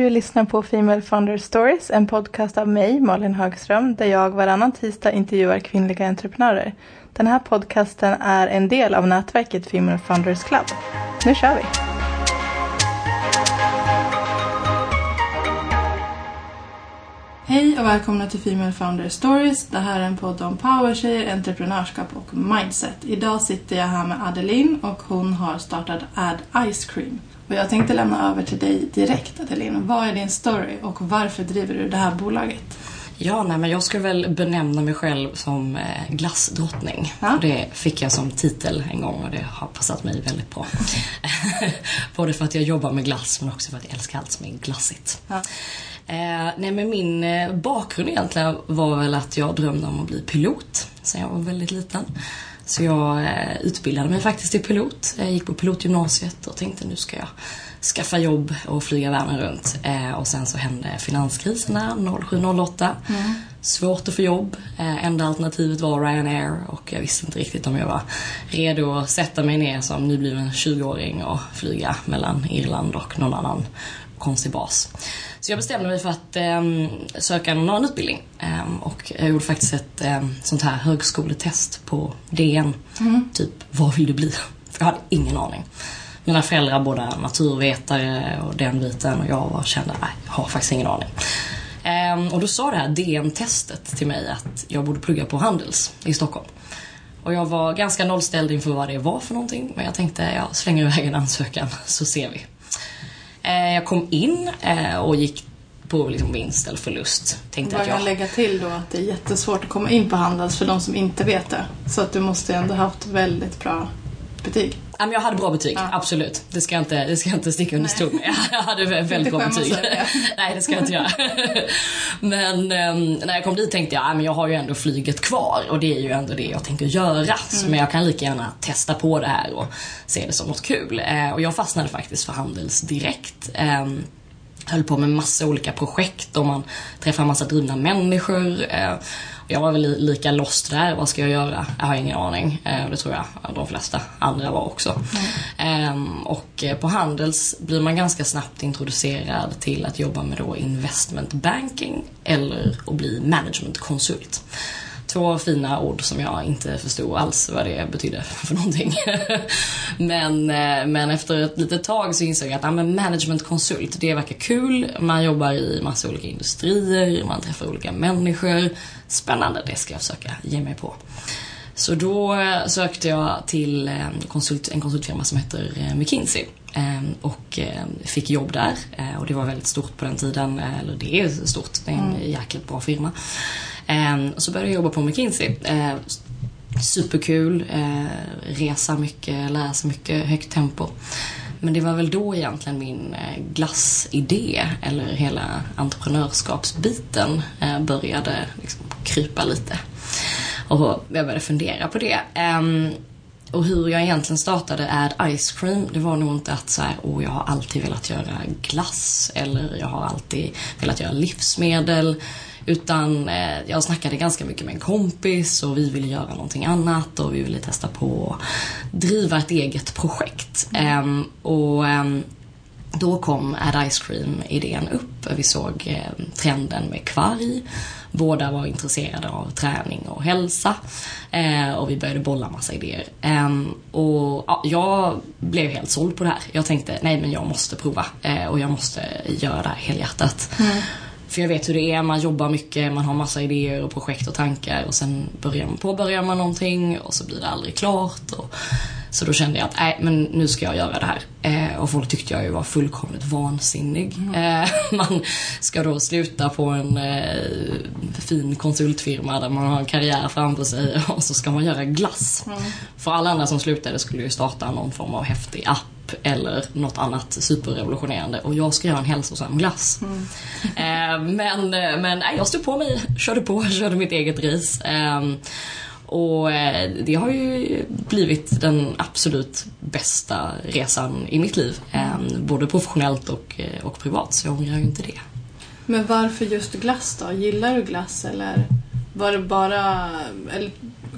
Du lyssnar på Female Founder Stories, en podcast av mig, Malin Högström, där jag varannan tisdag intervjuar kvinnliga entreprenörer. Den här podcasten är en del av nätverket Female Founders Club. Nu kör vi! Hej och välkomna till Female Founder Stories. Det här är en podd om powertjejer, entreprenörskap och mindset. Idag sitter jag här med Adeline och hon har startat Add Ice Cream. Och jag tänkte lämna över till dig direkt Adeline. Vad är din story och varför driver du det här bolaget? Ja, nej, men jag skulle väl benämna mig själv som eh, glassdrottning. Ja. Det fick jag som titel en gång och det har passat mig väldigt bra. Både för att jag jobbar med glass men också för att jag älskar allt som är glassigt. Ja. Eh, nej men min eh, bakgrund egentligen var väl att jag drömde om att bli pilot sen jag var väldigt liten. Så jag eh, utbildade mig faktiskt till pilot. Jag gick på pilotgymnasiet och tänkte nu ska jag skaffa jobb och flyga världen runt. Eh, och sen så hände finanskrisen där 07-08. Svårt att få jobb. Eh, enda alternativet var Ryanair och jag visste inte riktigt om jag var redo att sätta mig ner som nybliven 20-åring och flyga mellan Irland och någon annan konstig bas. Så jag bestämde mig för att eh, söka någon annan utbildning. Eh, och jag gjorde faktiskt ett eh, sånt här högskoletest på DN. Typ, vad vill du bli? För jag hade ingen aning. Mina föräldrar båda naturvetare och den biten och jag var, kände, nej, jag har faktiskt ingen aning. Eh, och då sa det här DN-testet till mig att jag borde plugga på Handels i Stockholm. Och jag var ganska nollställd inför vad det var för någonting. Men jag tänkte, jag slänger iväg en ansökan så ser vi. Eh, jag kom in eh, och gick på liksom vinst eller förlust. Tänkte Jag att jag... lägga till då att det är jättesvårt att komma in på Handels för de som inte vet det. Så att du måste ändå ha haft väldigt bra betyg. Ja, men jag hade bra betyg, Ja. absolut. Det ska jag inte, det ska jag inte sticka under stol med. Jag hade väldigt bra betyg. det. Nej, det ska jag inte göra. Men ehm, när jag kom dit tänkte jag, ja, men jag har ju ändå flyget kvar och det är ju ändå det jag tänker göra. Så, Men jag kan lika gärna testa på det här och se det som något kul. Eh, och jag fastnade faktiskt för Handels direkt. Ehm, höll på med massa olika projekt och man träffar massa drivna människor. Jag var väl li- lika lost där. Vad ska jag göra? Jag har ingen aning. Eh, det tror jag de flesta andra var också. Ehm, och eh, på Handels blir man ganska snabbt introducerad till att jobba med då investment banking eller att bli managementkonsult. Två fina ord som jag inte förstod alls vad det betydde för någonting. men, eh, men efter ett litet tag så insåg jag att ja, men managementkonsult, det verkar kul. Man jobbar i massa olika industrier, man träffar olika människor. Spännande, det ska jag försöka ge mig på. Så då eh, sökte jag till eh, konsult, en konsultfirma som heter McKinsey. Och fick jobb där. Och det var väldigt stort på den tiden. Eller det är stort. Det är en jäkligt bra firma. Ehm, och Så började jag jobba på McKinsey. Ehm, superkul. Eh, resa mycket, läsa mycket, högt tempo. Men det var väl då egentligen min eh, glassidé, eller hela entreprenörskapsbiten, eh, började liksom krypa lite. Och jag började fundera på det. Ehm, och hur jag egentligen startade Add Ice Cream, det var nog inte att så här, oh, jag har alltid velat göra glass eller jag har alltid velat göra livsmedel. Utan eh, jag snackade ganska mycket med en kompis och vi ville göra någonting annat och vi ville testa på att driva ett eget projekt. Ehm, och ehm, då kom Add Ice Cream-idén upp. Vi såg eh, trenden med kvarg. Båda var intresserade av träning och hälsa. Eh, och vi började bolla massa idéer. Ehm, och ja, jag blev helt såld på det här. Jag tänkte, nej men jag måste prova. Eh, och jag måste göra det här helhjärtat. Mm. För jag vet hur det är, man jobbar mycket, man har massa idéer och projekt och tankar och sen börjar man, påbörjar man någonting och så blir det aldrig klart. Och, så då kände jag att nej, men nu ska jag göra det här. Eh, och folk tyckte jag ju var fullkomligt vansinnig. Eh, man ska då sluta på en eh, fin konsultfirma där man har en karriär framför sig och så ska man göra glass. För alla andra som slutade skulle ju starta någon form av häftig app eller något annat superrevolutionerande och jag ska göra en hälsosam glass. Eh, men men nej, jag stod på mig, körde på, körde mitt eget race. Eh, och eh, det har ju blivit den absolut bästa resan i mitt liv. Eh, både professionellt och, eh, och privat, så jag ångrar ju inte det. Men varför just glass då? Gillar du glass eller var det bara... Eller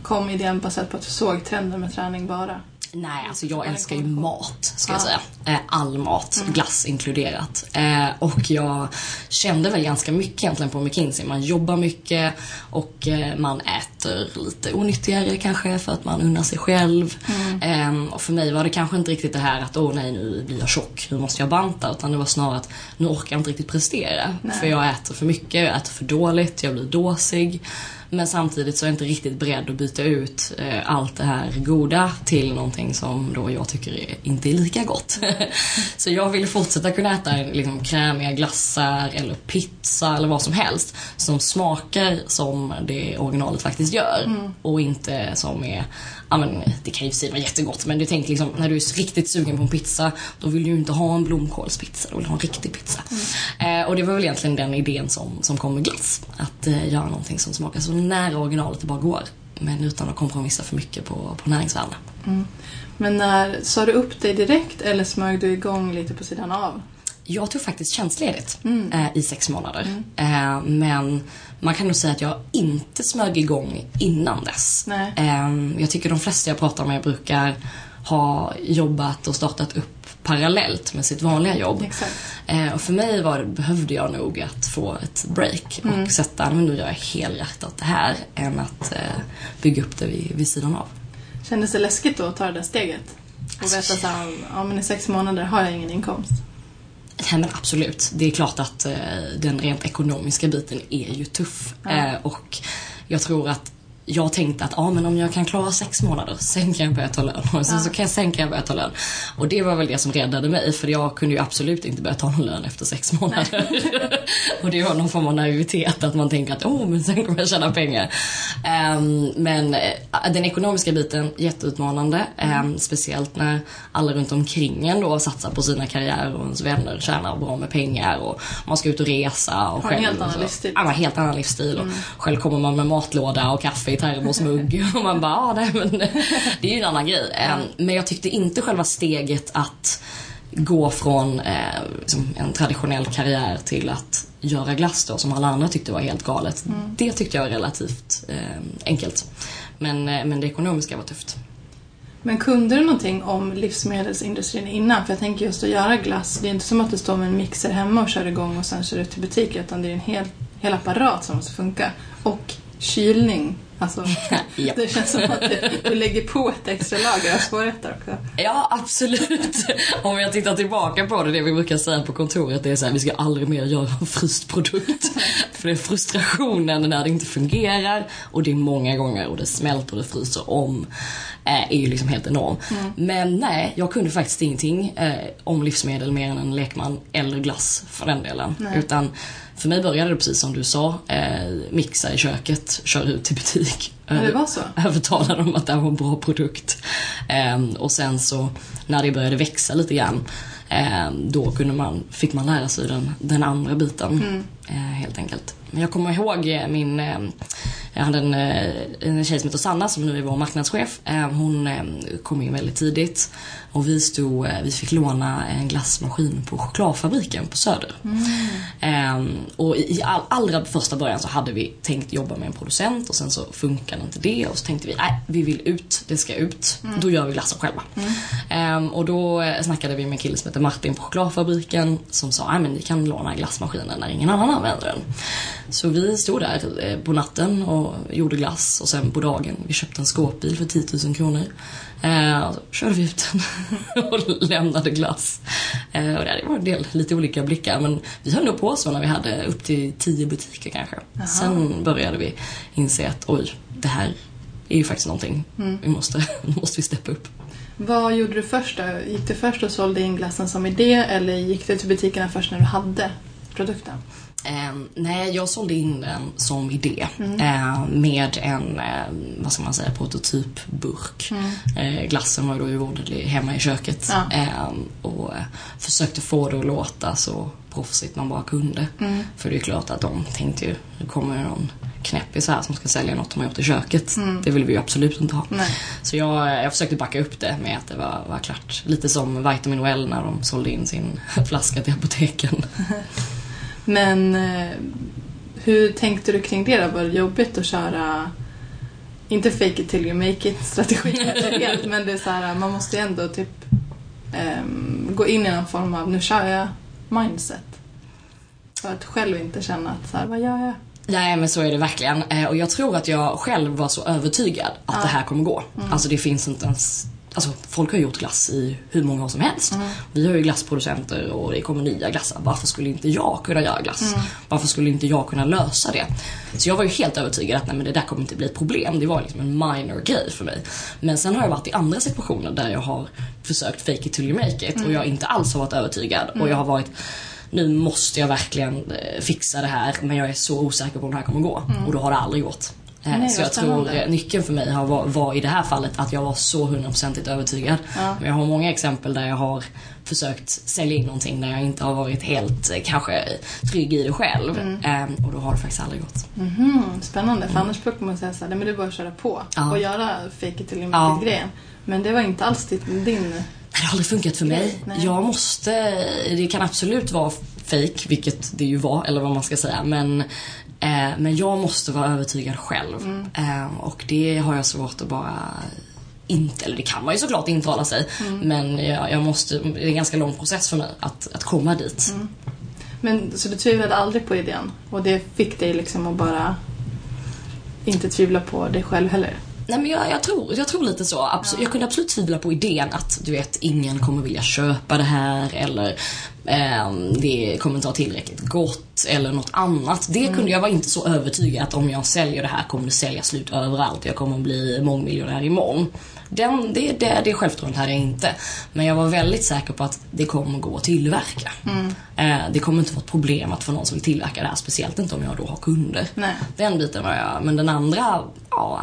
kom idén baserat på att du såg trenden med träning bara? Nej, alltså jag älskar ju mat, ska jag Ja. säga. Eh, All mat, glass inkluderat. Eh, Och jag kände väl ganska mycket egentligen på McKinsey. Man jobbar mycket och eh, man äter lite onyttigare kanske för att man unnar sig själv. Eh, Och för mig var det kanske inte riktigt det här att åh nej, nu blir jag tjock, nu måste jag banta. Utan det var snarare att nu orkar jag inte riktigt prestera. Nej. För jag äter för mycket, jag äter för dåligt, jag blir dåsig. Men samtidigt så är jag inte riktigt beredd att byta ut eh, allt det här goda till någonting som då jag tycker inte är lika gott. så jag vill fortsätta kunna äta liksom, krämiga glassar eller pizza eller vad som helst som smakar som det originalet faktiskt gör. Och inte som är Ja men det kan ju sig vara jättegott men du tänker liksom när du är riktigt sugen på en pizza då vill du ju inte ha en blomkålspizza, då vill du ha en riktig pizza. Eh, och det var väl egentligen den idén som, som kom med glass. Att eh, göra någonting som smakar så nära originalet det bara går. Men utan att kompromissa för mycket på, på näringsvärde. Men när, sa du upp dig direkt eller smög du igång lite på sidan av? Jag tog faktiskt tjänstledigt eh, i sex månader. Eh, men man kan nog säga att jag inte smög igång innan dess. Eh, jag tycker de flesta jag pratar med brukar ha jobbat och startat upp parallellt med sitt vanliga jobb. Eh, och för mig var det, behövde jag nog att få ett break och sätta, men nu gör jag helhjärtat det här än att eh, bygga upp det vid, vid sidan av. Kändes det läskigt då att ta det där steget? Och Alltså, veta så här, ja men i sex månader har jag ingen inkomst. Nej men absolut. Det är klart att eh, den rent ekonomiska biten är ju tuff. Ja. Eh, och jag tror att jag tänkte att ah, men om jag kan klara sex månader, sen kan jag börja ta lön. Och sen så kan jag, sen kan jag börja ta lön. Och det var väl det som räddade mig, för jag kunde ju absolut inte börja ta någon lön efter sex månader. och det var någon form av naivitet, att man tänker att oh, men sen kommer jag tjäna pengar. Ehm, men eh, den ekonomiska biten, jätteutmanande. Ehm, speciellt när alla runt omkring en då satsar på sina karriärer och ens vänner tjänar bra med pengar och man ska ut och resa. Och Har en själv, helt annan livsstil. Ja, helt annan livsstil. Och själv kommer man med matlåda och kaffe i termosmugg och man bara, ah, nej men det är ju en annan grej. Ehm, Men jag tyckte inte själva steget att gå från eh, liksom en traditionell karriär till att göra glass då, som alla andra tyckte var helt galet. Det tyckte jag var relativt eh, enkelt. Men, eh, men det ekonomiska var tufft. Men kunde du någonting om livsmedelsindustrin innan? För jag tänker just att göra glass, det är inte som att du står med en mixer hemma och kör igång och sen kör ut till butiker utan det är en hel, hel apparat som måste funka. Och kylning. Alltså, Japp. det känns som att du, du lägger på ett extra lager av svårigheter också. Ja, absolut. Om jag tittar tillbaka på det, det vi brukar säga på kontoret, det är så här, vi ska aldrig mer göra en fryst produkt. För det är frustrationen när det inte fungerar och det är många gånger och det smälter och det fryser om. Eh, är ju liksom helt enorm. Men nej, jag kunde faktiskt ingenting eh, om livsmedel mer än en lekman eller glass för den delen. Nej. Utan för mig började det precis som du sa, eh, mixa i köket, köra ut till butik. Ja, det var så? övertalade dem att det här var en bra produkt. Ehm, och sen så när det började växa lite grann ehm, då kunde man, fick man lära sig den, den andra biten. Eh, helt enkelt. Men jag kommer ihåg eh, min, eh, jag hade en, eh, en tjej som heter Sanna som nu är vår marknadschef. Eh, hon eh, kom in väldigt tidigt och vi stod, vi fick låna en glassmaskin på chokladfabriken på Söder. Ehm, och i all, allra första början så hade vi tänkt jobba med en producent och sen så funkade inte det och så tänkte vi, nej vi vill ut, det ska ut. Då gör vi glassen själva. Ehm, och då snackade vi med en kille som heter Martin på chokladfabriken som sa, nej men ni kan låna glassmaskinen när ingen annan använder den. Så vi stod där på natten och gjorde glass och sen på dagen, vi köpte en skåpbil för 10 000 kronor. Eh, och körde vi ut den och lämnade glass. Eh, och det var en del, lite olika blickar men vi höll nog på så när vi hade upp till 10 butiker kanske. Sen började vi inse att oj, det här är ju faktiskt någonting. Vi måste, måste vi steppa upp. Vad gjorde du först då? Gick du först och sålde in glassen som idé eller gick du till butikerna först när du hade produkten? Eh, nej, jag sålde in den som idé eh, med en, eh, vad ska man säga, prototypburk. Eh, glassen var ju då i- hemma i köket Ja. eh, och eh, försökte få det att låta så proffsigt man bara kunde. För det är klart att de tänkte ju, nu kommer det någon knäppis här som ska sälja något de har gjort i köket. Det vill vi ju absolut inte ha. Nej. Så jag, jag försökte backa upp det med att det var, var klart. Lite som Vitamin Well när de sålde in sin flaska till apoteken. Men eh, hur tänkte du kring det då? Var det jobbigt att köra inte fake it till you make it strategi helt men det är så här, man måste ju ändå typ ehm, gå in i någon form av nu kör jag mindset. För att själv inte känna att så här, vad gör jag? Nej men så är det verkligen. Eh, och jag tror att jag själv var så övertygad att det här kommer gå. Alltså det finns inte ens Alltså folk har gjort glass i hur många år som helst. Vi har ju glassproducenter och det kommer nya glassar. Varför skulle inte jag kunna göra glass? Varför skulle inte jag kunna lösa det? Så jag var ju helt övertygad att nej, men det där kommer inte bli ett problem. Det var liksom en minor grej för mig. Men sen har jag varit i andra situationer där jag har försökt fake it till you make it och jag inte alls har varit övertygad. Och jag har varit nu måste jag verkligen eh, fixa det här men jag är så osäker på om det här kommer gå. Och då har det aldrig gått. Eh, Nej, så jag tror eh, nyckeln för mig har var, var i det här fallet att jag var så hundraprocentigt övertygad. Ja. Men jag har många exempel där jag har försökt sälja in någonting där jag inte har varit helt eh, kanske trygg i det själv. Mm. Och då har det faktiskt aldrig gått. Mhm, spännande, för annars brukar man säga så här, nej men det är bara att köra på Ja. och göra fake it till you Ja. grejen. Men det var inte alls din... Nej, Det har aldrig funkat för mig. Nej. Jag måste, det kan absolut vara fake, vilket det ju var, eller vad man ska säga. Men, eh, men jag måste vara övertygad själv. Eh, och det har jag svårt att bara inte, eller det kan man ju såklart intala sig. Men jag, jag måste, det är en ganska lång process för mig att, att komma dit. Men, så du tvivlade aldrig på idén? Och det fick dig liksom att bara inte tvivla på dig själv heller? Nej men jag, jag, tror, jag tror lite så. Absolut, Jag kunde absolut tvivla på idén att du vet, ingen kommer vilja köpa det här eller ehm, det kommer inte vara tillräckligt gott eller något annat. Det kunde jag vara inte så övertygad att om jag säljer det här kommer det sälja slut överallt. Jag kommer bli mångmiljonär imorgon. Den, det, det, det självförtroendet hade jag inte. Men jag var väldigt säker på att det kommer gå att tillverka. Eh, det kommer inte vara ett problem att få någon som vill tillverka det här. Speciellt inte om jag då har kunder. Nej. Den biten var jag, men den andra, ja,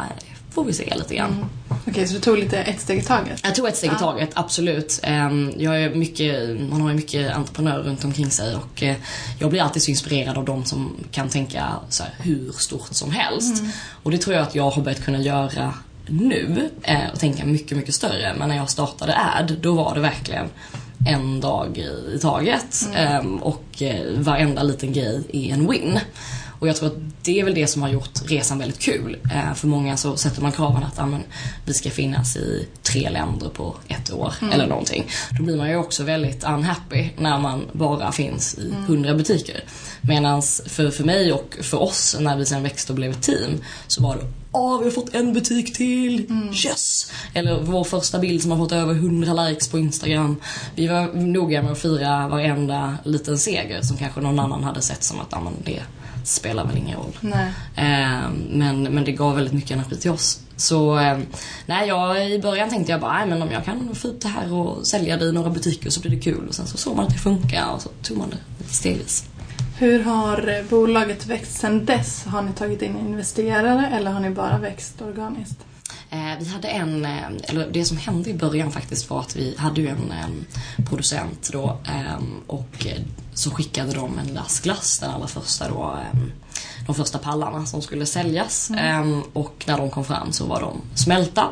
får vi se lite grann. Okej, så du tog lite ett steg i taget? Jag tog ett steg i taget, absolut. Ehm, Jag är mycket, man har ju mycket entreprenörer runt omkring sig och eh, jag blir alltid så inspirerad av de som kan tänka så här, hur stort som helst. Och det tror jag att jag har börjat kunna göra nu eh, och tänka mycket, mycket större. Men när jag startade AD, då var det verkligen en dag i taget Ehm, och eh, varenda liten grej är en win. Och jag tror att det är väl det som har gjort resan väldigt kul. Eh, för många så sätter man kraven att ah, men, vi ska finnas i tre länder på ett år eller någonting. Då blir man ju också väldigt unhappy när man bara finns i hundra butiker. Medan för, för mig och för oss när vi sen växte och blev ett team så var det Åh, vi har fått en butik till! Yes! Eller vår första bild som har fått över 100 likes på Instagram. Vi var noga med att fira varenda liten seger som kanske någon annan hade sett som att ah, men det spelar väl ingen roll. Eh, men, men det gav väldigt mycket energi till oss. Så eh, nej, jag, i början tänkte jag bara, men om jag kan få ut det här och sälja det i några butiker så blir det kul. Och sen så såg man att det funkar och så tog man det stegvis. Hur har bolaget växt sedan dess? Har ni tagit in investerare eller har ni bara växt organiskt? Eh, vi hade en, eh, eller det som hände i början faktiskt var att vi hade ju en eh, producent då eh, och eh, så skickade de en last glass, den allra första då, eh, de första pallarna som skulle säljas. Eh, och när de kom fram så var de smälta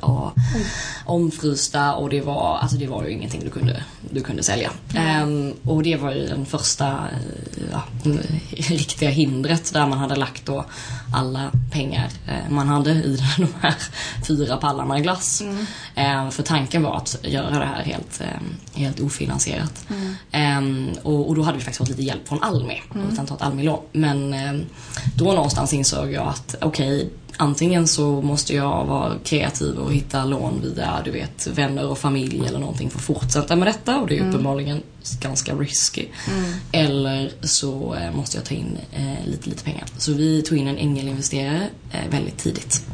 och omfrysta och det var, alltså det var ju ingenting du kunde, du kunde sälja. Eh, och det var ju den första ja, riktiga hindret där man hade lagt då alla pengar eh, man hade i de här fyra pallarna glass. Eh, för tanken var att göra det här helt, eh, helt ofinansierat. Eh, och, och då hade vi faktiskt fått lite hjälp från Almi, mm. utan ta ett Almi-lån. Men eh, då någonstans insåg jag att okej, antingen så måste jag vara kreativ och hitta lån via du vet, vänner och familj eller någonting för att fortsätta med detta och det är uppenbarligen ganska risky. Eller så eh, måste jag ta in eh, lite, lite pengar. Så vi tog in en ängelinvesterare eh, väldigt tidigt.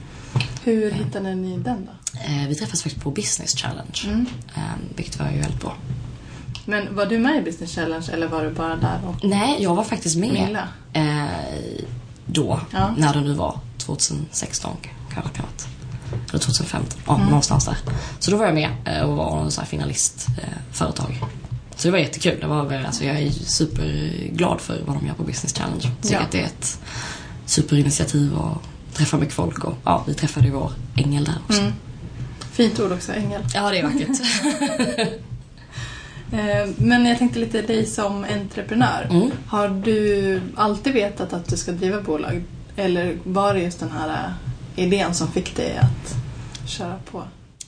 Hur hittade ni den då? Eh, vi träffades faktiskt på Business Challenge, eh, vilket var ju väldigt bra. Men var du med i Business Challenge eller var du bara där och... Nej, jag var faktiskt med eh, då, Ja. när det nu var. 2016 kanske kan. Eller 2015, ja någonstans där. Så då var jag med eh, och var en sån här finalistföretag. Eh, så det var jättekul. Det var, alltså, jag är superglad för vad de gör på Business Challenge. Tycker Ja. att det är ett superinitiativ och träffar mycket folk. Och, ja, vi träffade ju vår ängel där också. Mm. Fint ord också, ängel. Ja, det är vackert. Eh, Men jag tänkte lite dig som entreprenör. Mm. Har du alltid vetat att du ska driva bolag? Eller var det just den här idén som fick dig att köra på?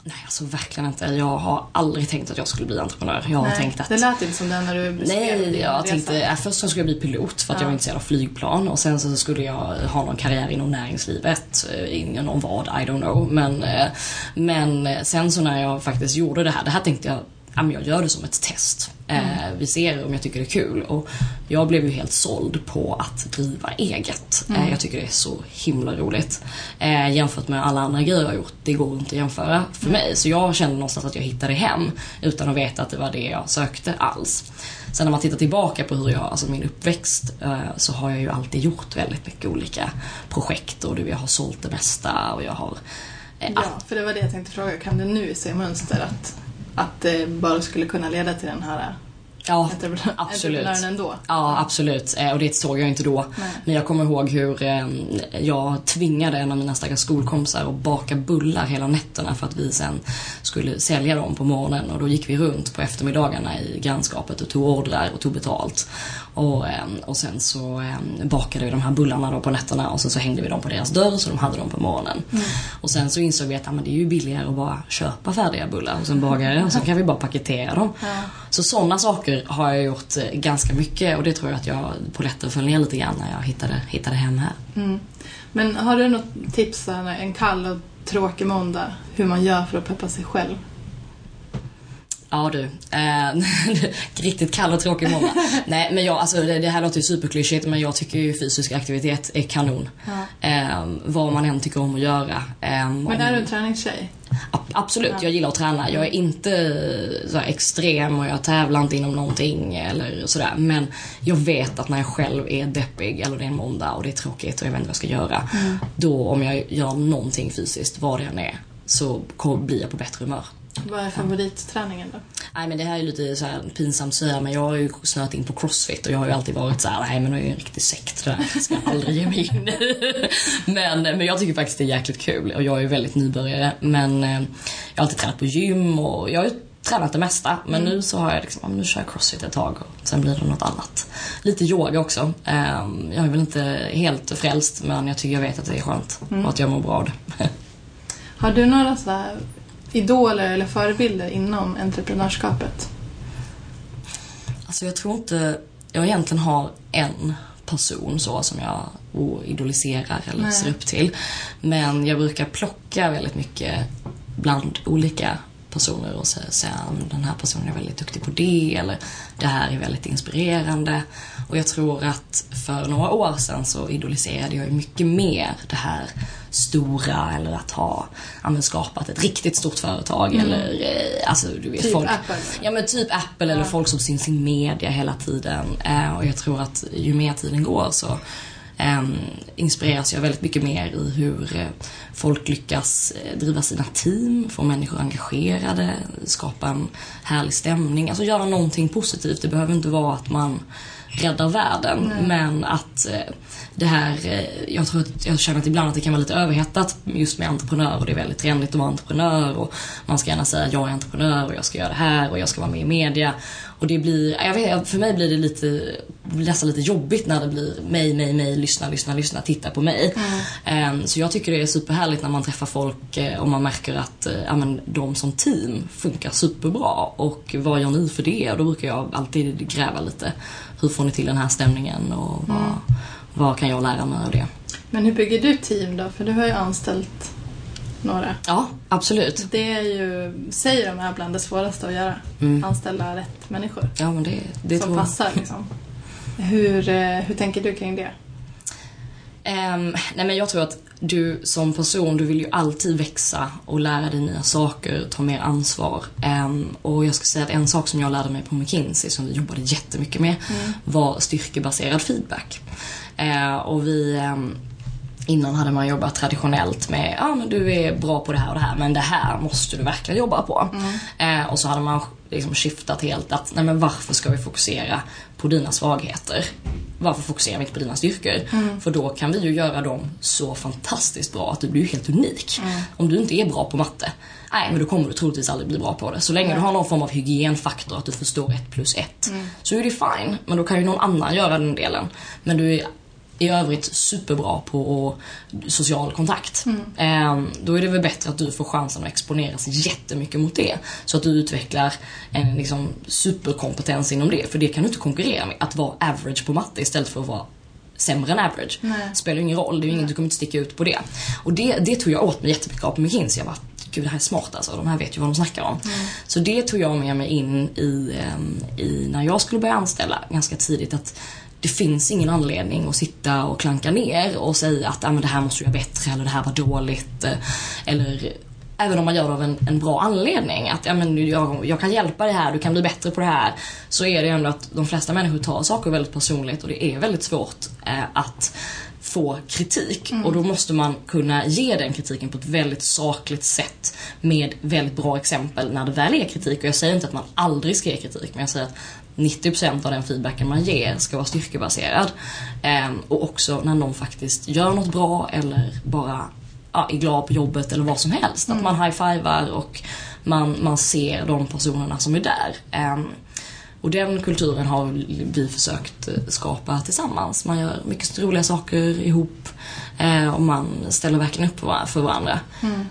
Nej, alltså verkligen inte. Jag har aldrig tänkt att jag skulle bli entreprenör. Jag har Nej, tänkt att... Det lät inte som det när du Nej, jag tänkte äh, först så skulle jag bli pilot för att Ja. jag var intresserad av flygplan och sen så skulle jag ha någon karriär inom näringslivet. eh, Inom vad, I don't know. Men, eh, men sen så när jag faktiskt gjorde det här, det här tänkte jag Ja, men jag gör det som ett test. Eh, vi ser om jag tycker det är kul. Och jag blev ju helt såld på att driva eget. Eh, jag tycker det är så himla roligt. Eh, jämfört med alla andra grejer jag har gjort. Det går inte att jämföra för mig. Så jag kände någonstans att jag hittade hem utan att veta att det var det jag sökte alls. Sen när man tittar tillbaka på hur jag, alltså min uppväxt, så har jag ju alltid gjort väldigt mycket olika projekt och jag har sålt det mesta och jag har Ja, för det var det jag tänkte fråga. Kan du nu se mönster att, att det bara skulle kunna leda till den här ja, entreprenör, absolut. ändå? Ja, absolut. Eh, Och det såg jag inte då. Nej. Men jag kommer ihåg hur eh, jag tvingade en av mina stackars skolkompisar att baka bullar hela nätterna för att vi sen skulle sälja dem på morgonen. Och då gick vi runt på eftermiddagarna i grannskapet och tog ordrar och tog betalt. Och, eh, och sen så eh, bakade vi de här bullarna då på nätterna och sen så hängde vi dem på deras dörr så de hade dem på morgonen. Och sen så insåg vi att ja, men det är ju billigare att bara köpa färdiga bullar hos en bagare och så kan vi bara paketera dem. Ja. Så sådana saker har jag gjort eh, ganska mycket och det tror jag att jag på lätten föll ner lite grann när jag hittade, hittade hem här. Mm. Men har du något tips en kall och tråkig måndag? Hur man gör för att peppa sig själv? Ja du, eh, riktigt kall och tråkig måndag. Nej men jag, alltså det, det här låter ju superklyschigt men jag tycker ju fysisk aktivitet är kanon. Ja. Eh, vad man än tycker om att göra. Eh, Men är du en träningstjej? Absolut, jag gillar att träna. Jag är inte så här extrem och jag tävlar inte inom någonting eller sådär. Men jag vet att när jag själv är deppig eller det är en måndag och det är tråkigt och jag vet inte vad jag ska göra. Då om jag gör någonting fysiskt, vad det än är, så blir jag på bättre humör. Vad är favoritträningen då? Nej men det här är lite så här pinsamt att säga men jag har ju snöat in på crossfit och jag har ju alltid varit så här: nej men det är ju en riktig sekt det där. Jag ska aldrig ge mig in i." men, men jag tycker faktiskt det är jäkligt kul och jag är ju väldigt nybörjare men eh, jag har alltid tränat på gym och jag har ju tränat det mesta men nu så har jag liksom, nu kör jag crossfit ett tag och sen blir det något annat. Lite yoga också. Eh, Jag är väl inte helt frälst men jag tycker jag vet att det är skönt och att jag mår bra av det. Har du några så här idoler eller förebilder inom entreprenörskapet? Alltså jag tror inte jag egentligen har en person så som jag idoliserar eller Nej. ser upp till. Men jag brukar plocka väldigt mycket bland olika personer och säga säga, "Ja, men den här personen är väldigt duktig på det eller det här är väldigt inspirerande. Och jag tror att för några år sedan så idoliserade jag mycket mer det här stora eller att ha ja, skapat ett riktigt stort företag eller eh, alltså du vet Typ folk. Apple. Ja men typ Apple eller Ja. folk som syns i media hela tiden. Eh, och jag tror att ju mer tiden går så ehm, inspireras jag väldigt mycket mer i hur eh, folk lyckas eh, driva sina team, få människor engagerade, skapa en härlig stämning. Alltså göra någonting positivt. Det behöver inte vara att man räddar världen. Men att eh, det här, eh, jag tror att jag känner att ibland att det kan vara lite överhettat just med entreprenör och det är väldigt trendigt att vara entreprenör och man ska gärna säga jag är entreprenör och jag ska göra det här och jag ska vara med i media. Och det blir, jag vet, för mig blir det lite, nästan lite jobbigt när det blir mig, mig, mig, lyssna, lyssna, lyssna, titta på mig. Ehm, Så jag tycker det är superhärligt när man träffar folk eh, och man märker att ja, men, de som team funkar superbra. Och vad gör ni för det? Och då brukar jag alltid gräva lite. Hur får ni till den här stämningen och vad, vad kan jag lära mig av det? Men hur bygger du team då? För du har ju anställt några. Ja, absolut. Det är ju, säger de är bland det svåraste att göra. Mm. Anställa rätt människor. Ja, men det, det som tror passar liksom. Hur, eh, hur tänker du kring det? Ehm, nej men jag tror att du som person, du vill ju alltid växa och lära dig nya saker, ta mer ansvar. Ehm, och jag ska säga att en sak som jag lärde mig på McKinsey, som vi jobbade jättemycket med, var styrkebaserad feedback. Ehm, och vi ehm, Innan hade man jobbat traditionellt med, ja ah, men du är bra på det här och det här men det här måste du verkligen jobba på. Eh, och så hade man liksom skiftat helt att, nej men varför ska vi fokusera på dina svagheter? Varför fokuserar vi inte på dina styrkor? För då kan vi ju göra dem så fantastiskt bra att du blir helt unik. Om du inte är bra på matte, nej men då kommer du troligtvis aldrig bli bra på det. Så länge du har någon form av hygienfaktor, att du förstår ett plus ett, så är det fine. Men då kan ju någon annan göra den delen. Men du är i övrigt superbra på social kontakt. Mm. Då är det väl bättre att du får chansen att exponeras jättemycket mot det. Så att du utvecklar en liksom, superkompetens inom det. För det kan du inte konkurrera med. Att vara average på matte istället för att vara sämre än average. Nej. Spelar ingen roll, det är ingen, du kommer inte sticka ut på det. Och det, det tog jag åt mig jättemycket av på McKinsey. Jag bara, gud det här är smart alltså, de här vet ju vad de snackar om. Mm. Så det tog jag med mig in i, ehm, i, när jag skulle börja anställa ganska tidigt att det finns ingen anledning att sitta och klanka ner och säga att ah, men det här måste du göra bättre eller det här var dåligt. Eller även om man gör det av en, en bra anledning. Att ja, men jag, jag, kan hjälpa dig här, du kan bli bättre på det här. Så är det ändå att de flesta människor tar saker väldigt personligt och det är väldigt svårt eh, att få kritik. Mm. Och då måste man kunna ge den kritiken på ett väldigt sakligt sätt med väldigt bra exempel när det väl är kritik. Och jag säger inte att man aldrig ska ge kritik, men jag säger att 90% av den feedbacken man ger ska vara styrkebaserad. Eh, och också när någon faktiskt gör något bra eller bara ja, är glad på jobbet eller vad som helst. Mm. Att man high-fivar och man, man ser de personerna som är där. Um, och den kulturen har vi försökt eh, skapa tillsammans. Man gör mycket roliga saker ihop eh, och man ställer verkligen upp för varandra. Mm.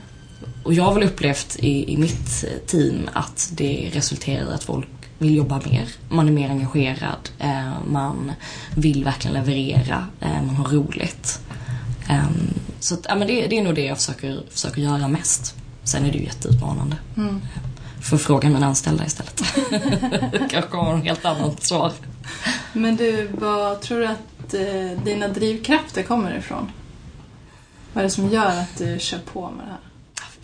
Och jag har väl upplevt i, i mitt team att det resulterar i att folk vill jobba mer. Man är mer engagerad. Eh, man vill verkligen leverera. Eh, man har roligt. Um, så att, ja, men det, det, är nog det jag försöker, försöker göra mest. Sen är det ju jätteutmanande. Mm. Får fråga mina anställda istället. Kanske har en helt annat svar. Men du, vad tror du att eh, dina drivkrafter kommer ifrån? Vad är det som gör att du kör på med det här?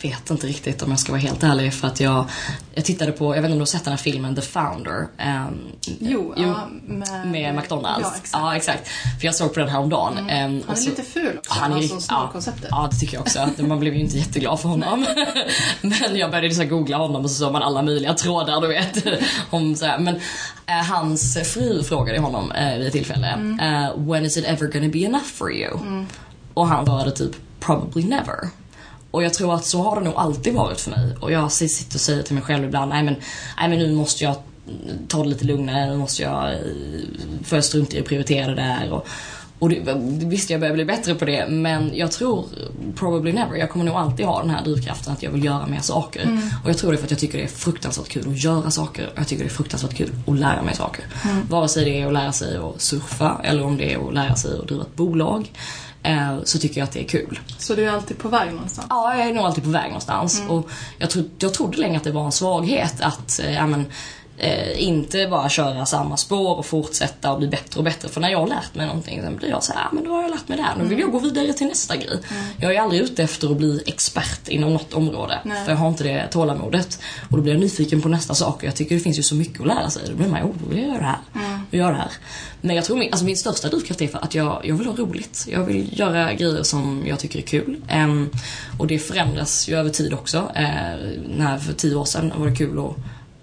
Vet inte riktigt om jag ska vara helt ärlig för att jag, jag tittade på, jag vet inte om du har sett den här filmen The Founder? Um, jo, jo ja, med, med McDonalds. Ja exakt. ja exakt. För jag såg på den häromdagen. Mm. Um, han är så, lite ful också, han är, alltså, ja, konceptet. Ja, det tycker jag också. Man blev ju inte jätteglad för honom. Men jag började så googla honom och så såg man alla möjliga trådar du vet. om så här. Men uh, hans fru frågade honom uh, vid ett tillfälle. Mm. Uh, When is it ever gonna be enough for you? Mm. Och han svarade typ probably never. Och jag tror att så har det nog alltid varit för mig. Och jag sitter och säger till mig själv ibland, nej men, nej men nu måste jag ta det lite lugnare, nu måste jag, eh, för jag struntar i att prioritera det där. Och, och det, visst, jag börjar bli bättre på det, men jag tror probably never. Jag kommer nog alltid ha den här drivkraften att jag vill göra mer saker. Mm. Och jag tror det för att jag tycker det är fruktansvärt kul att göra saker. Och jag tycker det är fruktansvärt kul att lära mig saker. Mm. Vare sig det är att lära sig att surfa eller om det är att lära sig att driva ett bolag. Eh, så tycker jag att det är kul. Så du är alltid på väg någonstans? Ja, jag är nog alltid på väg någonstans. Mm. Och jag, tro, jag trodde länge att det var en svaghet att eh, ja, men, eh, inte bara köra samma spår och fortsätta och bli bättre och bättre. För när jag har lärt mig någonting, sen blir jag så här, men då har jag lärt mig det här. Nu vill jag gå vidare till nästa grej. Mm. Jag är aldrig ute efter att bli expert inom något område. Nej. För jag har inte det tålamodet. Och då blir jag nyfiken på nästa sak. Och jag tycker det finns ju så mycket att lära sig. Då blir man, oh, jag gör det här. Mm. Jag gör det här. Men jag tror min, alltså min största drivkraft är för att jag, jag vill ha roligt. Jag vill göra grejer som jag tycker är kul. Um, och det förändras ju över tid också. Uh, när för tio år sedan var det kul att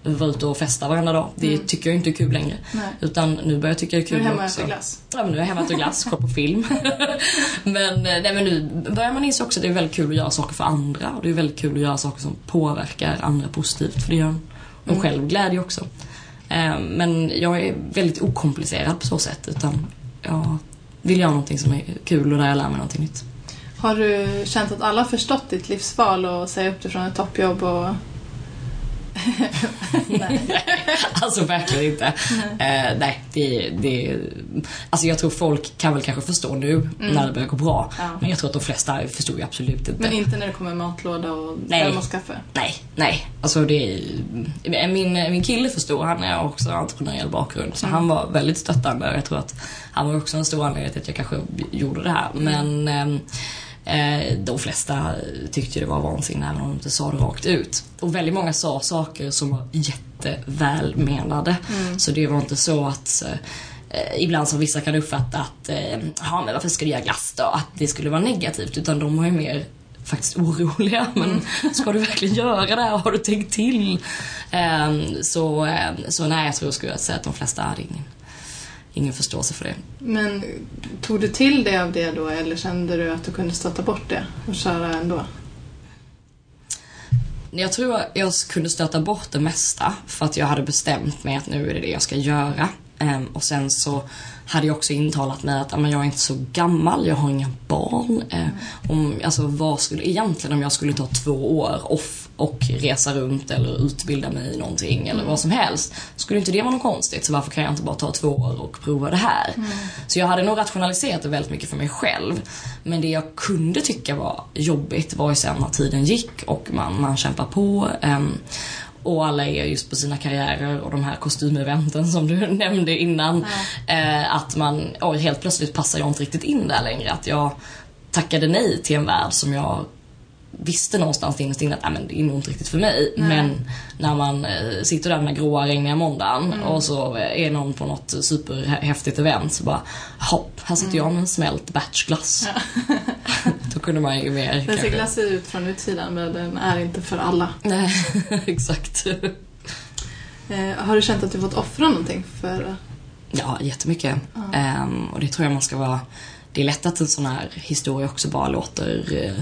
vara ute och festa varenda dag. Det mm. tycker jag inte är kul längre. Nej. Utan nu börjar jag tycka det är kul också. Nu är hemma och äter glass. Ja, men nu är jag hemma och äter glass, kollar på film. men, eh, nej, men nu börjar man inse också att det är väldigt kul att göra saker för andra. Och det är väldigt kul att göra saker som påverkar andra positivt. För det gör en mm. själv glädje också. Eh, men jag är väldigt okomplicerad på så sätt. Utan jag vill göra någonting som är kul och där jag lär mig någonting nytt. Har du känt att alla förstått ditt livsval och säga upp dig från ett toppjobb och. alltså verkligen inte. Nej, uh, nej det, det, alltså jag tror folk kan väl kanske förstå nu mm. när det börjar gå bra. Ja. Men jag tror att de flesta förstår ju absolut inte. Men inte när det kommer matlåda och termoskaffe? Nej, nej. Alltså det, min, min kille förstod, han är också entreprenöriell bakgrund. Så mm. han var väldigt stöttande. Jag tror att han var också en stor anledning till att jag kanske gjorde det här. Men Eh, de flesta tyckte det var vansinne även om de inte sa det rakt ut. Och väldigt många sa saker som var jättevälmenade. Mm. Så det var inte så att eh, ibland som vissa kan uppfatta att, eh, ja men varför ska du göra glass då? Att det skulle vara negativt. Utan de var ju mer faktiskt oroliga. Men mm. ska du verkligen göra det här? Har du tänkt till? Um, så, um, så nej, jag tror jag skulle säga att de flesta hade ingen ingen förståelse för det. Men tog du till dig av det då eller kände du att du kunde stöta bort det och köra ändå? Jag tror jag kunde stöta bort det mesta för att jag hade bestämt mig att nu är det det jag ska göra. Ehm, och sen så hade jag också intalat mig att men jag är inte så gammal, jag har inga barn. Eh, om, alltså, vad skulle, egentligen om jag skulle ta två år off och resa runt eller utbilda mig i någonting eller vad som helst. Skulle inte det vara något konstigt så varför kan jag inte bara ta två år och prova det här? Så jag hade nog rationaliserat det väldigt mycket för mig själv. Men det jag kunde tycka var jobbigt var ju sen när tiden gick och man, man kämpar på. ehm, och alla är just på sina karriärer och de här kostymeventen som du nämnde innan. Eh, att man, oj, helt plötsligt passar jag inte riktigt in där längre. Att jag tackade nej till en värld som jag visste någonstans innerst inne att nej, men det är nog inte riktigt för mig. Men när man eh, sitter där den här gråa regniga måndagen och så är någon på något superhäftigt event så bara hopp, här sitter jag med en smält batchglass. Då kunde man ju mer Den ser glassig ut från utsidan men den är inte för alla. Nej, exakt. Eh, har du känt att du fått offra någonting för... Ja, jättemycket. Ehm, och det tror jag man ska vara... Det är lätt att en sån här historia också bara låter...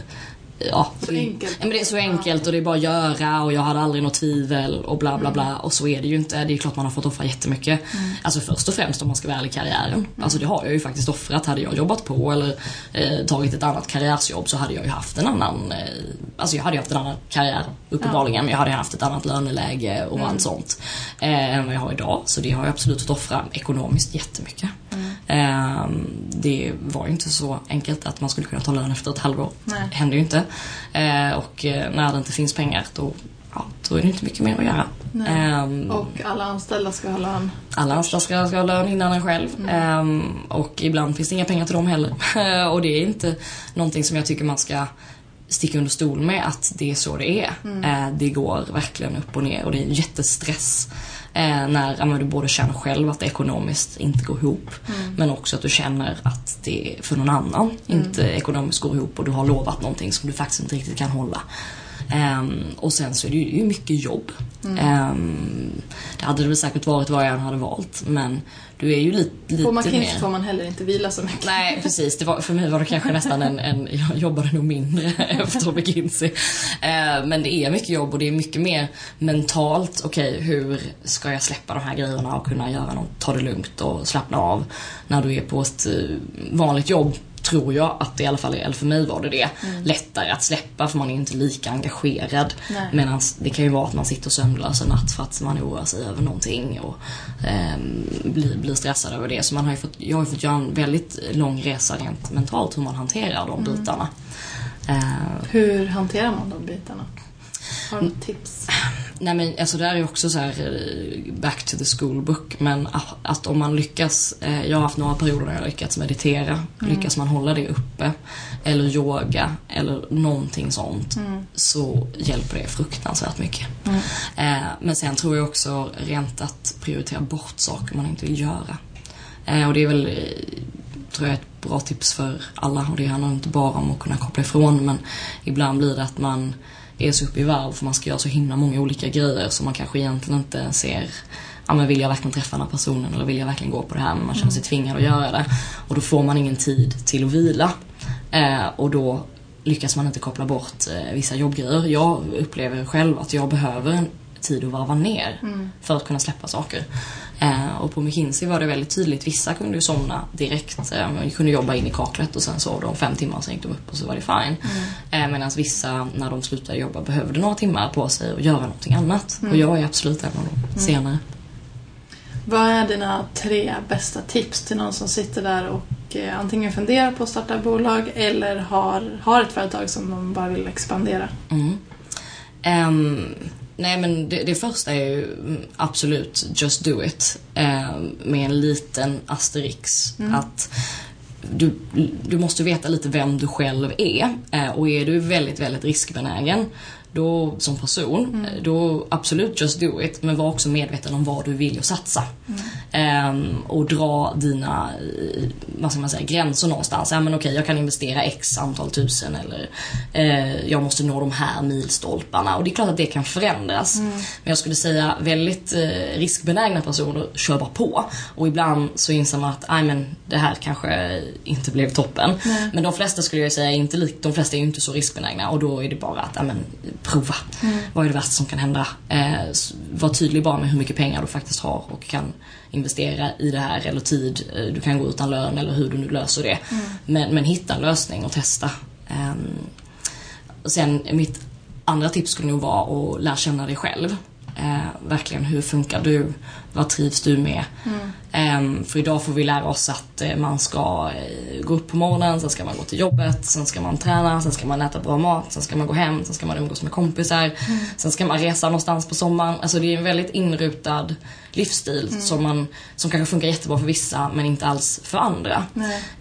ja, Så enkelt. Ja, men det är så enkelt och det är bara att göra och jag hade aldrig något tvivel och bla bla bla. Och så är det ju inte. Det är klart man har fått offra jättemycket. Alltså först och främst om man ska vara ärlig karriären. Alltså det har jag ju faktiskt offrat. Hade jag jobbat på eller eh, tagit ett annat karriärsjobb så hade jag ju haft en annan... Eh, alltså jag hade ju haft en annan karriär uppenbarligen. Men jag hade haft ett annat löneläge och allt sånt. Eh, än vad jag har idag. Så det har jag absolut fått offra ekonomiskt jättemycket. Ehm, det var ju inte så enkelt att man skulle kunna ta lön efter ett halvår. Nej. Det händer ju inte. Eh, och eh, när det inte finns pengar då, ja, då är det inte mycket mer att göra. Ehm, Och alla anställda ska ha lön. alla anställda ska, ska ha lön innan en själv. Ehm, och ibland finns det inga pengar till dem heller. och det är inte någonting som jag tycker man ska sticka under stol med att det är så det är. Eh, det går verkligen upp och ner och det är jättestress. Eh, när ja, du både känner själv att det ekonomiskt inte går ihop men också att du känner att det för någon annan inte ekonomiskt går ihop och du har lovat någonting som du faktiskt inte riktigt kan hålla. Ehm, och sen så är det ju, det är ju mycket jobb. Ehm, det hade det väl säkert varit vad jag än hade valt men du är ju lite, lite På McKinsey mer... får man heller inte vila så mycket. Nej precis, det var, för mig var det kanske nästan en, en jag jobbade nog mindre efter McKinsey. Eh, men det är mycket jobb och det är mycket mer mentalt, okej hur ska jag släppa de här grejerna och kunna göra något, ta det lugnt och slappna av. När du är på ett eh, vanligt jobb tror jag att det i alla fall är, eller för mig var det det, lättare att släppa för man är inte lika engagerad. Medan det kan ju vara att man sitter sömnlös en natt för att man oroar sig över någonting och ehm, blir, blir stressad över det. Så man har fått, jag har ju fått göra en väldigt lång resa rent mentalt hur man hanterar de bitarna. Eh, Hur hanterar man de bitarna? Har du tips? Nej men alltså det här är också så här eh, back to the school book men att, att om man lyckas, eh, jag har haft några perioder när jag har lyckats meditera, lyckas man hålla det uppe eller yoga eller någonting sånt så hjälper det fruktansvärt mycket. Eh, men sen tror jag också rent att prioritera bort saker man inte vill göra. Eh, och det är väl, eh, tror jag, ett bra tips för alla och det handlar inte bara om att kunna koppla ifrån men ibland blir det att man är så upp i varv för man ska göra så himla många olika grejer som man kanske egentligen inte ser Ja men vill jag verkligen träffa den här personen eller vill jag verkligen gå på det här? Men man känner sig tvingad att göra det. Och då får man ingen tid till att vila. Eh, och då lyckas man inte koppla bort eh, vissa jobbgrejer. Jag upplever själv att jag behöver tid att varva ner för att kunna släppa saker. Eh, och på McKinsey var det väldigt tydligt. Vissa kunde ju somna direkt. Eh, kunde jobba in i kaklet och sen sov de fem timmar, sen gick de upp och så var det fine. Eh, Medan vissa, när de slutade jobba, behövde några timmar på sig att göra någonting annat. Och jag är absolut en av de senare. Vad är dina tre bästa tips till någon som sitter där och eh, antingen funderar på att starta bolag eller har, har ett företag som de bara vill expandera? Mm. Ehm, nej men det, det första är ju mm, absolut just do it. Ehm, med en liten asterix. Att du, du måste veta lite vem du själv är. Eh, och är du väldigt, väldigt riskbenägen då, som person, eh, då absolut just do it. Men var också medveten om vad du vill och satsa. Ehm, och dra dina, eh, vad ska man säga, gränser någonstans. Ja men okej, jag kan investera x antal tusen eller eh, jag måste nå de här milstolparna. Och det är klart att det kan förändras. Men jag skulle säga väldigt eh, riskbenägna personer kör bara på. Och ibland så inser man att, men det här kanske inte blev toppen. Men de flesta skulle jag säga inte lik, de flesta är ju inte så riskbenägna och då är det bara att, men prova. Vad är det värsta som kan hända? Eh, var tydlig bara med hur mycket pengar du faktiskt har och kan investera i det här eller tid. Eh, Du kan gå utan lön eller hur du nu löser det. Men, men hitta en lösning och testa. Och sen mitt andra tips skulle nog vara att lära känna dig själv. Eh, verkligen, hur funkar du? Vad trivs du med? Ehm, för idag får vi lära oss att eh, man ska eh, gå upp på morgonen, sen ska man gå till jobbet, sen ska man träna, sen ska man äta bra mat, sen ska man gå hem, sen ska man umgås med kompisar, sen ska man resa någonstans på sommaren. Alltså det är en väldigt inrutad livsstil som, man, som kanske funkar jättebra för vissa men inte alls för andra.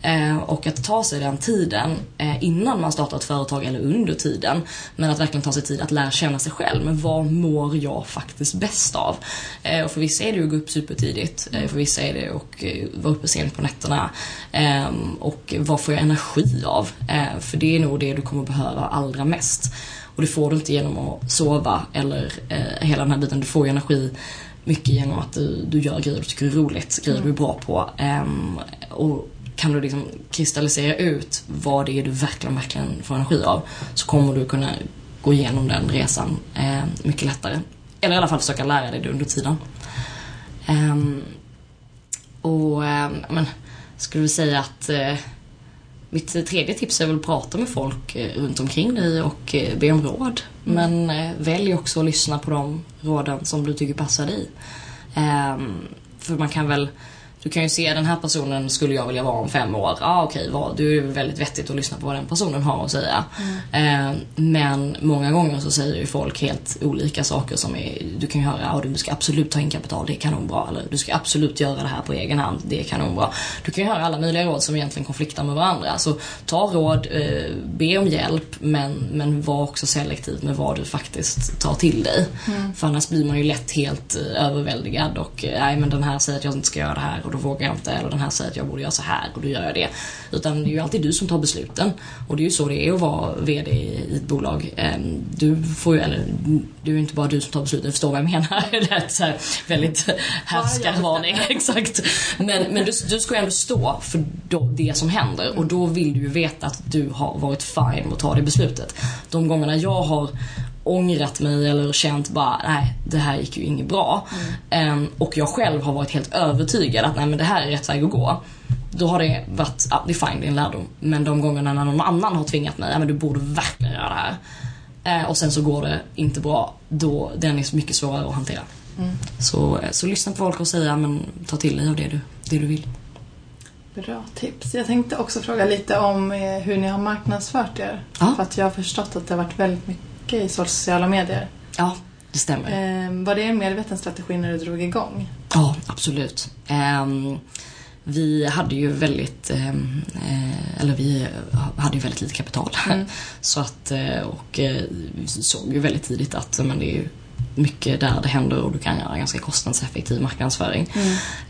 Eh, och att ta sig den tiden eh, innan man startar ett företag eller under tiden. Men att verkligen ta sig tid att lära känna sig själv. Men vad mår jag faktiskt bäst av? Eh, och för vissa är det ju att gå upp supertidigt. Eh, för vissa är det och eh, vara uppe sent på nätterna. Ehm, och vad får jag energi av? Eh, för det är nog det du kommer behöva allra mest. Och det får du inte genom att sova eller eh, hela den här biten. Du får ju energi mycket genom att du, du gör grejer du tycker är roligt, grejer du är bra på. Ehm, och kan du liksom kristallisera ut vad det är du verkligen, verkligen får energi av så kommer du kunna gå igenom den resan eh, mycket lättare. Eller i alla fall försöka lära dig det under tiden. Um, och eh, men, skulle väl säga att eh, mitt tredje tips är väl att prata med folk eh, runt omkring dig och eh, be om råd. Men eh, välj också att lyssna på de råden som du tycker passar dig. Ehm, för man kan väl du kan ju se den här personen skulle jag vilja vara om fem år. Ja ah, okej, vad, det är väldigt vettigt att lyssna på vad den personen har att säga. Eh, men många gånger så säger ju folk helt olika saker som är, du kan ju höra, ja du ska absolut ta in kapital, det är kanonbra. Eller du ska absolut göra det här på egen hand, det är kanonbra. Du kan ju höra alla möjliga råd som egentligen konfliktar med varandra. Så ta råd, eh, be om hjälp men, men var också selektiv med vad du faktiskt tar till dig. För annars blir man ju lätt helt eh, överväldigad och nej men den här säger att jag inte ska göra det här då vågar jag inte. Eller den här säger att jag borde göra så här och då gör jag det. Utan det är ju alltid du som tar besluten. Och det är ju så det är att vara VD i ett bolag. Ehm, Du får ju, eller det är ju inte bara du som tar besluten, förstår vad jag menar. Det lät så här väldigt härskarvarning. Exakt. Men, men du, du ska ju ändå stå för det som händer och då vill du ju veta att du har varit fine med att ta det beslutet. De gångerna jag har ångrat mig eller känt bara nej det här gick ju inget bra. Ehm, och jag själv har varit helt övertygad att nej men det här är rätt väg att gå. Då har det varit, ja det är fine, det är en lärdom. Men de gångerna när någon annan har tvingat mig, ja men du borde verkligen göra det här. Eh, och sen så går det inte bra, då den är mycket svårare att hantera. Så, eh, så lyssna på folk och säga men ta till dig av det du, det du vill. Bra tips. Jag tänkte också fråga lite om eh, hur ni har marknadsfört er. Ja. För att jag har förstått att det har varit väldigt mycket i sociala medier. Ja, det stämmer. Eh, var det en medveten strategi när du drog igång? Ja, absolut. Ehm, vi hade ju väldigt, ehm, eh, eller vi hade ju väldigt lite kapital. Så att, eh, och eh, vi såg ju väldigt tidigt att men det är ju mycket där det händer och du kan göra ganska kostnadseffektiv marknadsföring.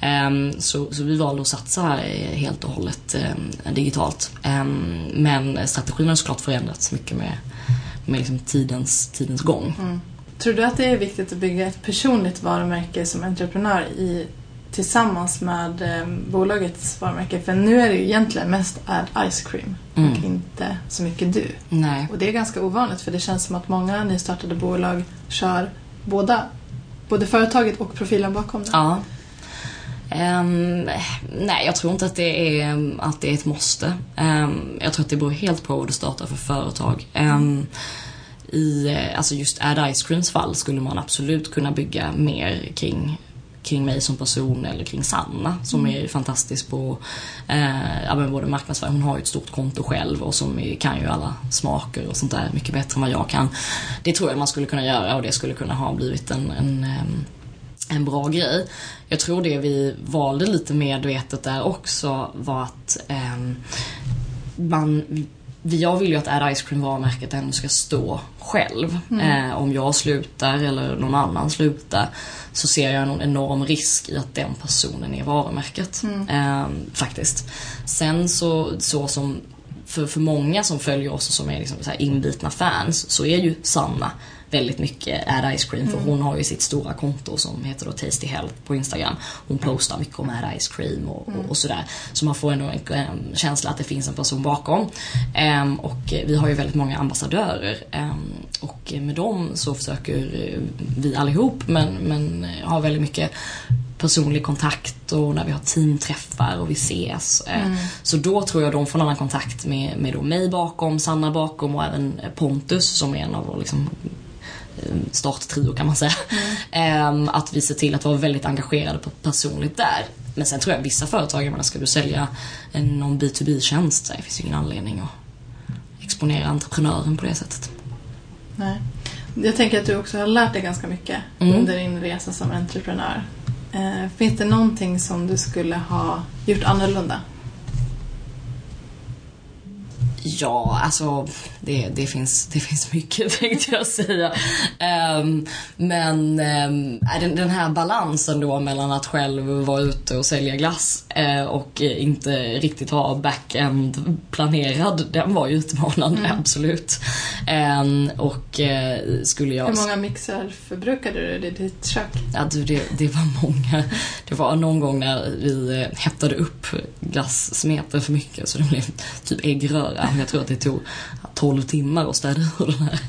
Ehm, så, så vi valde att satsa eh, helt och hållet eh, digitalt. Ehm, men strategin har såklart förändrats mycket med, med liksom tidens, tidens gång. Tror du att det är viktigt att bygga ett personligt varumärke som entreprenör i, tillsammans med eh, bolagets varumärke? För nu är det ju egentligen mest Add Ice Cream och inte så mycket du. Nej. Och det är ganska ovanligt för det känns som att många nystartade bolag kör båda, både företaget och profilen bakom det. Ja. Ehm, nej, jag tror inte att det är, att det är ett måste. Ehm, jag tror att det beror helt på vad du startar för företag. Ehm, I eh, alltså just Add Ice Creams fall skulle man absolut kunna bygga mer kring kring mig som person eller kring Sanna som är fantastisk på eh, ja, både marknadsföring, hon har ju ett stort konto själv och som är, kan ju alla smaker och sånt där mycket bättre än vad jag kan. Det tror jag man skulle kunna göra och det skulle kunna ha blivit en, en ehm, en bra grej. Jag tror det vi valde lite medvetet där också var att ehm, man vi- jag vill ju att Add Ice Cream varumärket ändå ska stå själv. Eh, om jag slutar eller någon annan slutar så ser jag en enorm risk i att den personen är varumärket. Eh, faktiskt. Sen så, så som för, för många som följer oss och som är liksom inbitna fans så är ju Sanna väldigt mycket Ad Ice Cream för hon har ju sitt stora konto som heter då Tasty Health på Instagram. Hon postar mycket om Ad Ice Cream och, och, och sådär. Så man får ändå en um, känsla att det finns en person bakom. Um, och vi har ju väldigt många ambassadörer um, och med dem så försöker vi allihop men, men har väldigt mycket personlig kontakt och när vi har teamträffar och vi ses. Mm. Så då tror jag de får en annan kontakt med, med då mig bakom, Sanna bakom och även Pontus som är en av våra liksom, starttrio kan man säga. Mm. Att vi ser till att vara väldigt engagerade på personligt där. Men sen tror jag vissa företag, jag menar, ska du sälja någon B2B-tjänst, det finns ju ingen anledning att exponera entreprenören på det sättet. Nej. Jag tänker att du också har lärt dig ganska mycket mm. under din resa som entreprenör. Eh, finns det någonting som du skulle ha gjort annorlunda? Ja, alltså det, det, finns, det finns mycket tänkte jag säga. Um, men um, den, den, här balansen då mellan att själv vara ute och sälja glass uh, och inte riktigt ha backend planerad, den var ju utmanande, mm. absolut. Um, och uh, skulle jag... Hur många mixar förbrukade du i ditt kök? Ja, du, det, det var många. Det var någon gång när vi hettade upp glassmeten för mycket så det blev typ äggröra. Jag tror att det tog 12 timmar att städa ur den här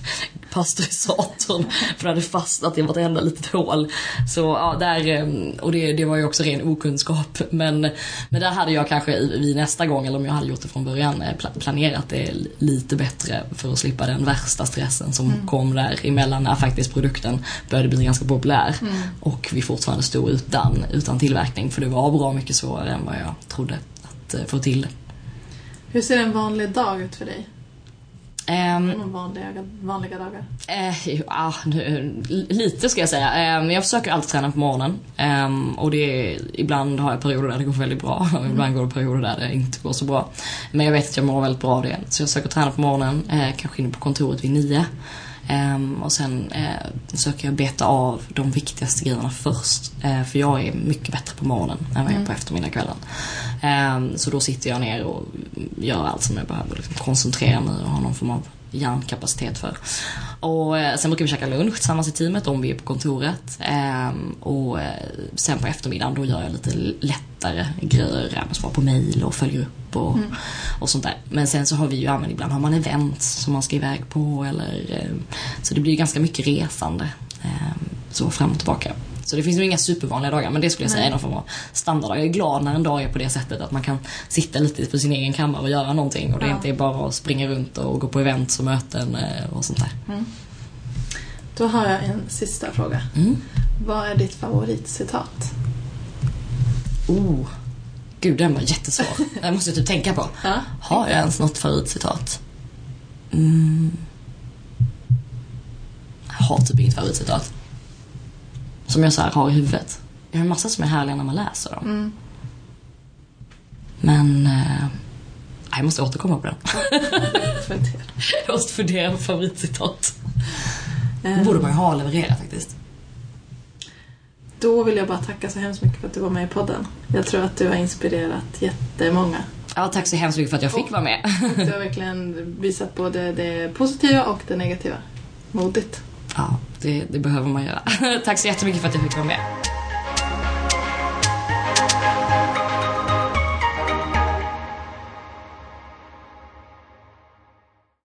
pasteurisatorn. För det hade fastnat i vartenda litet hål. Så ja, där, ehm, och det, det var ju också ren okunskap. Men, men där hade jag kanske vid nästa gång, eller om jag hade gjort det från början, eh, planerat det lite bättre för att slippa den värsta stressen som mm. kom där emellan när faktiskt produkten började bli ganska populär. Mm. Och vi fortfarande stod utan, utan tillverkning. För det var bra mycket svårare än vad jag trodde att eh, få till det. Hur ser en vanlig dag ut för dig? Um, vanliga, vanliga dagar? Uh, ja, lite ska jag säga. Um, jag försöker alltid träna på morgonen. Um, och det är, ibland har jag perioder där det går väldigt bra och ibland går det perioder där det inte går så bra. Men jag vet att jag mår väldigt bra av det. Så jag försöker träna på morgonen, uh, kanske inne på kontoret vid nio. Um, och sen uh, försöker jag beta av de viktigaste grejerna först. Uh, för jag är mycket bättre på morgonen än vad jag är på mm. eftermiddagskvällen. Um, så då sitter jag ner och gör allt som jag behöver liksom koncentrera mig och ha någon form av hjärnkapacitet för. Och uh, sen brukar vi käka lunch tillsammans i teamet om vi är på kontoret. Um, och uh, sen på eftermiddagen då gör jag lite lättare grejer, svarar på mail och följer upp och, mm. och sånt där. Men sen så har vi ju, ja, men ibland har man events som man ska iväg på eller så det blir ganska mycket resande. Så fram och tillbaka. Så det finns nog inga supervanliga dagar men det skulle jag säga är någon form av standarddag. Jag är glad när en dag är på det sättet att man kan sitta lite på sin egen kammare och göra någonting och det ja. inte är bara att springa runt och gå på events och möten eh, och sånt där. Mm. Då har jag en sista fråga. Mm. Vad är ditt favoritcitat? Oh, gud den var jättesvår. Den måste jag typ tänka på. Ja. Har jag ens något favoritcitat? Mm. Jag har typ inget favoritcitat. Som jag så har i huvudet. Jag har en massa som är härliga när man läser dem. Mm. Men eh, jag måste återkomma på den. jag måste fundera på favoritcitat. Det borde man ju ha levererat faktiskt. Då vill jag bara tacka så hemskt mycket för att du var med i podden. Jag tror att du har inspirerat jättemånga. Ja, tack så hemskt mycket för att jag fick och, vara med. du har verkligen visat både det positiva och det negativa. Modigt. Ja, det, det behöver man göra. Tack så jättemycket för att jag fick vara med.